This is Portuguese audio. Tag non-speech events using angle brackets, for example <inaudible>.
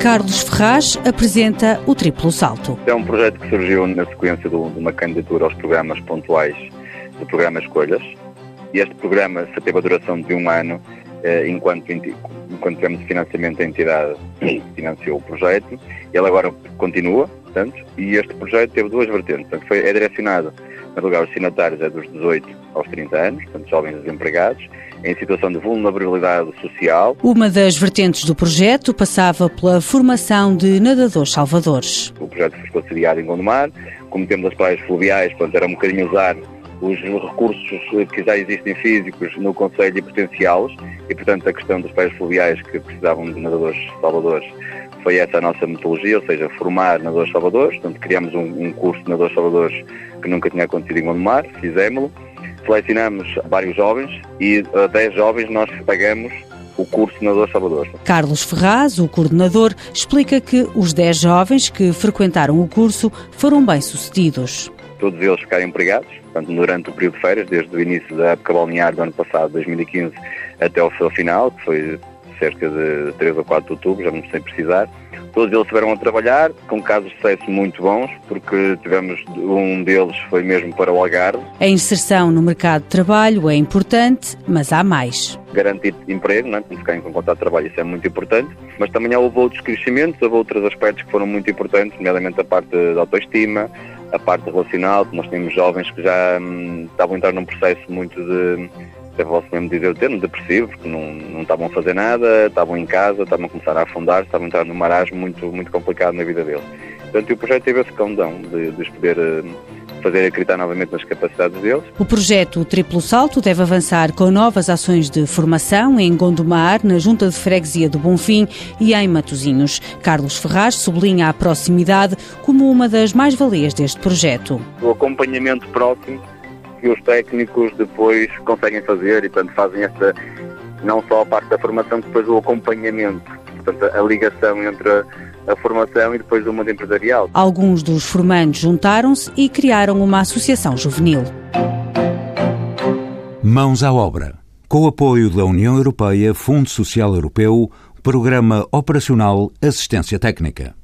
Carlos Ferraz apresenta o Triplo Salto. É um projeto que surgiu na sequência de uma candidatura aos programas pontuais do programa Escolhas. E este programa só teve a duração de um ano, eh, enquanto, enquanto tivemos financiamento da entidade que <coughs> financiou o projeto. Ele agora continua, portanto, e este projeto teve duas vertentes. Foi, é direcionado, no lugar, os signatários é dos 18 aos 30 anos, portanto, jovens desempregados, em situação de vulnerabilidade social. Uma das vertentes do projeto passava pela formação de nadadores salvadores. O projeto foi concedido em Gondomar, como temos as praias fluviais, portanto, era um bocadinho usar os recursos que já existem físicos no Conselho e potenciá-los e, portanto, a questão dos praias fluviais que precisavam de nadadores salvadores foi essa a nossa metodologia, ou seja, formar nadadores salvadores. Portanto, criamos um, um curso de nadadores salvadores que nunca tinha acontecido em Gondomar, fizemos-lo. Selecionamos vários jovens e a 10 jovens nós pagamos o curso nadador Salvador. Carlos Ferraz, o coordenador, explica que os 10 jovens que frequentaram o curso foram bem-sucedidos. Todos eles ficaram empregados, portanto, durante o período de férias, desde o início da época balnear do ano passado, 2015, até ao final, que foi cerca de 3 ou 4 de outubro, já não sei precisar. Todos eles estiveram a trabalhar, com casos de sucesso muito bons, porque tivemos um deles foi mesmo para o Algarve. A inserção no mercado de trabalho é importante, mas há mais. Garantir emprego, não é? ficarem com contrato de trabalho, isso é muito importante, mas também houve outros crescimentos, houve outros aspectos que foram muito importantes, nomeadamente a parte da autoestima, a parte relacional, nós temos jovens que já hum, estavam a entrar num processo muito de até posso mesmo dizer o termo, depressivo, porque não, não estavam a fazer nada, estavam em casa, estavam a começar a afundar, estavam a entrar num marasmo muito, muito complicado na vida deles. Portanto, o projeto teve esse condão de, de os poder eh, fazer acreditar novamente nas capacidades deles. O projeto Triplo Salto deve avançar com novas ações de formação em Gondomar, na Junta de Freguesia do Bonfim e em Matosinhos. Carlos Ferraz sublinha a proximidade como uma das mais-valias deste projeto. O acompanhamento próximo que os técnicos depois conseguem fazer e, portanto, fazem esta, não só a parte da formação, depois o acompanhamento, portanto, a ligação entre a, a formação e depois o mundo empresarial. Alguns dos formandos juntaram-se e criaram uma associação juvenil. Mãos à obra. Com o apoio da União Europeia, Fundo Social Europeu, Programa Operacional Assistência Técnica.